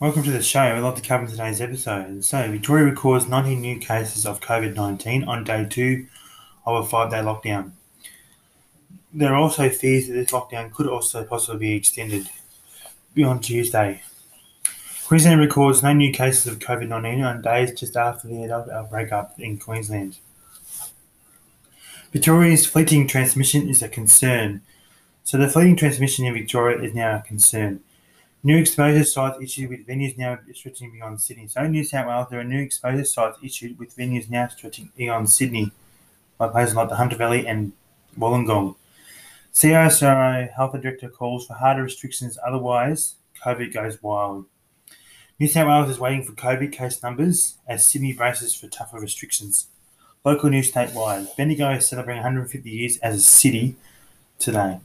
Welcome to the show. I'd like to cover in today's episode. So, Victoria records 19 new cases of COVID 19 on day two of a five day lockdown. There are also fears that this lockdown could also possibly be extended beyond Tuesday. Queensland records no new cases of COVID 19 on days just after the adult outbreak up in Queensland. Victoria's fleeting transmission is a concern. So, the fleeting transmission in Victoria is now a concern. New exposure sites issued with venues now stretching beyond Sydney. So in New South Wales, there are new exposure sites issued with venues now stretching beyond Sydney, by places like the Hunter Valley and Wollongong. CSIRO Health Director calls for harder restrictions, otherwise COVID goes wild. New South Wales is waiting for COVID case numbers as Sydney braces for tougher restrictions. Local news statewide. Bendigo is celebrating 150 years as a city today.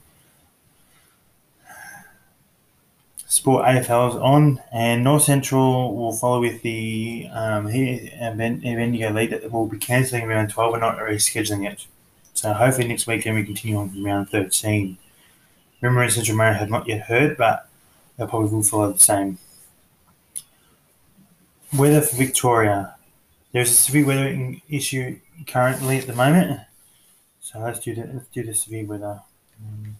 Sport AFL is on, and North Central will follow with the um, here Bendigo lead that will be cancelling round 12 and not rescheduling it. So hopefully next weekend we continue on from round 13. Remember, Central Murray have not yet heard, but they probably will follow the same. Weather for Victoria. There's a severe weather issue currently at the moment. So let's do the, let's do the severe weather. Um,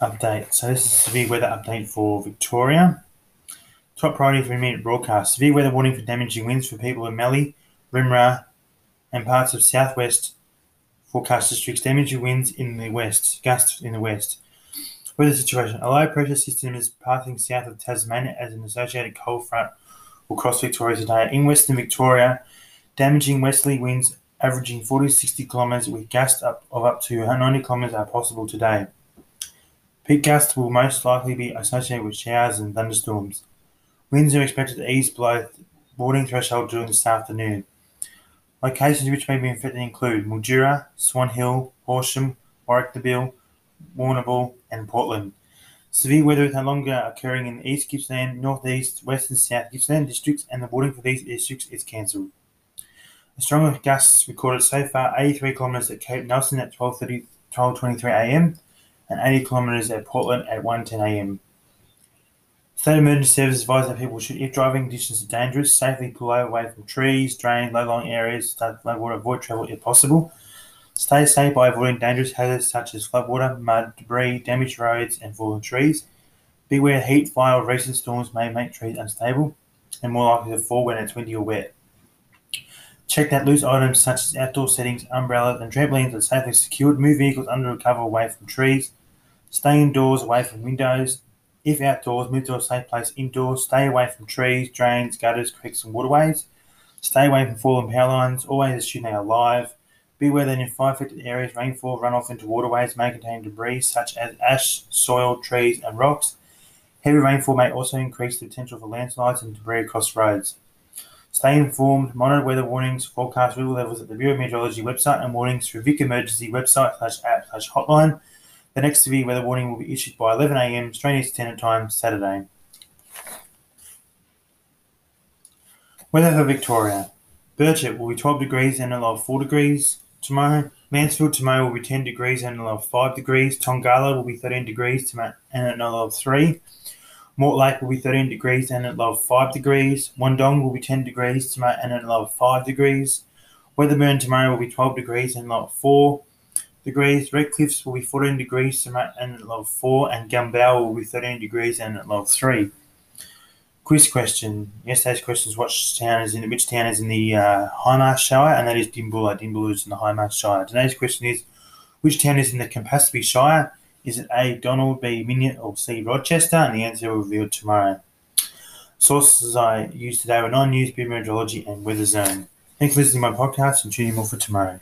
update. So this is severe weather update for Victoria. Top priority for immediate broadcast. Severe weather warning for damaging winds for people in Mallee, Wimmera, and parts of southwest forecast districts. Damaging winds in the west, gusts in the west. Weather situation. A low pressure system is passing south of Tasmania as an associated cold front will cross Victoria today. In western Victoria, damaging westerly winds averaging 40 to 60 kilometres with gusts up of up to 90 kilometres are possible today. Peak gusts will most likely be associated with showers and thunderstorms. Winds are expected to ease below the boarding threshold during this afternoon. Locations which may be affected include Mildura, Swan Hill, Horsham, Warracknabeal, Warrnambool, and Portland. Severe weather is no longer occurring in the East Gippsland, North East, West and South Gippsland districts, and the boarding for these districts is cancelled. The strongest gusts recorded so far 83 kilometres at Cape Nelson at 12.30, 12.23 am and 80 kilometres at Portland at 1:10 a.m. State Emergency Services advise that people should, if driving conditions are dangerous, safely pull away from trees, drains, low-lying areas, start low water, avoid travel if possible. Stay safe by avoiding dangerous hazards such as floodwater, mud, debris, damaged roads, and fallen trees. Beware heat, fire, or recent storms may make trees unstable and more likely to fall when it's windy or wet. Check that loose items such as outdoor settings, umbrellas, and trampolines are safely secured. Move vehicles under cover away from trees. Stay indoors away from windows. If outdoors, move to a safe place indoors. Stay away from trees, drains, gutters, creeks, and waterways. Stay away from fallen power lines. Always assume they are live. Beware that in fire affected areas, rainfall runoff into waterways may contain debris such as ash, soil, trees, and rocks. Heavy rainfall may also increase the potential for landslides and debris across roads. Stay informed, monitor weather warnings, forecast river levels at the Bureau of Meteorology website and warnings through Vic Emergency website slash app slash hotline. The next severe weather warning will be issued by 11am Australian Standard Time Saturday. Weather for Victoria. Birchip will be 12 degrees and a low of 4 degrees tomorrow. Mansfield tomorrow will be 10 degrees and a low of 5 degrees. Tongala will be 13 degrees and a low of 3. Mortlake will be 13 degrees and at low 5 degrees. Wandong will be 10 degrees tomorrow and at low 5 degrees. Wedderburn tomorrow will be 12 degrees and low 4 degrees. Redcliffs will be 14 degrees tomorrow and a low 4. And Gunbower will be 13 degrees and a low 3. Quiz question. Yesterday's question is which town is in which town is in the uh, Hindmarsh Shire, and that is Dimboola. Dimboola is in the Hindmarsh Shire. Today's question is which town is in the Campaspe Shire, is it A. Donald, B. Mignot, or C. Rochester? And the answer will be revealed tomorrow. Sources I used today were Nine News, Meteorology, and Weather Zone. Thanks for listening to my podcast and tune in more for tomorrow.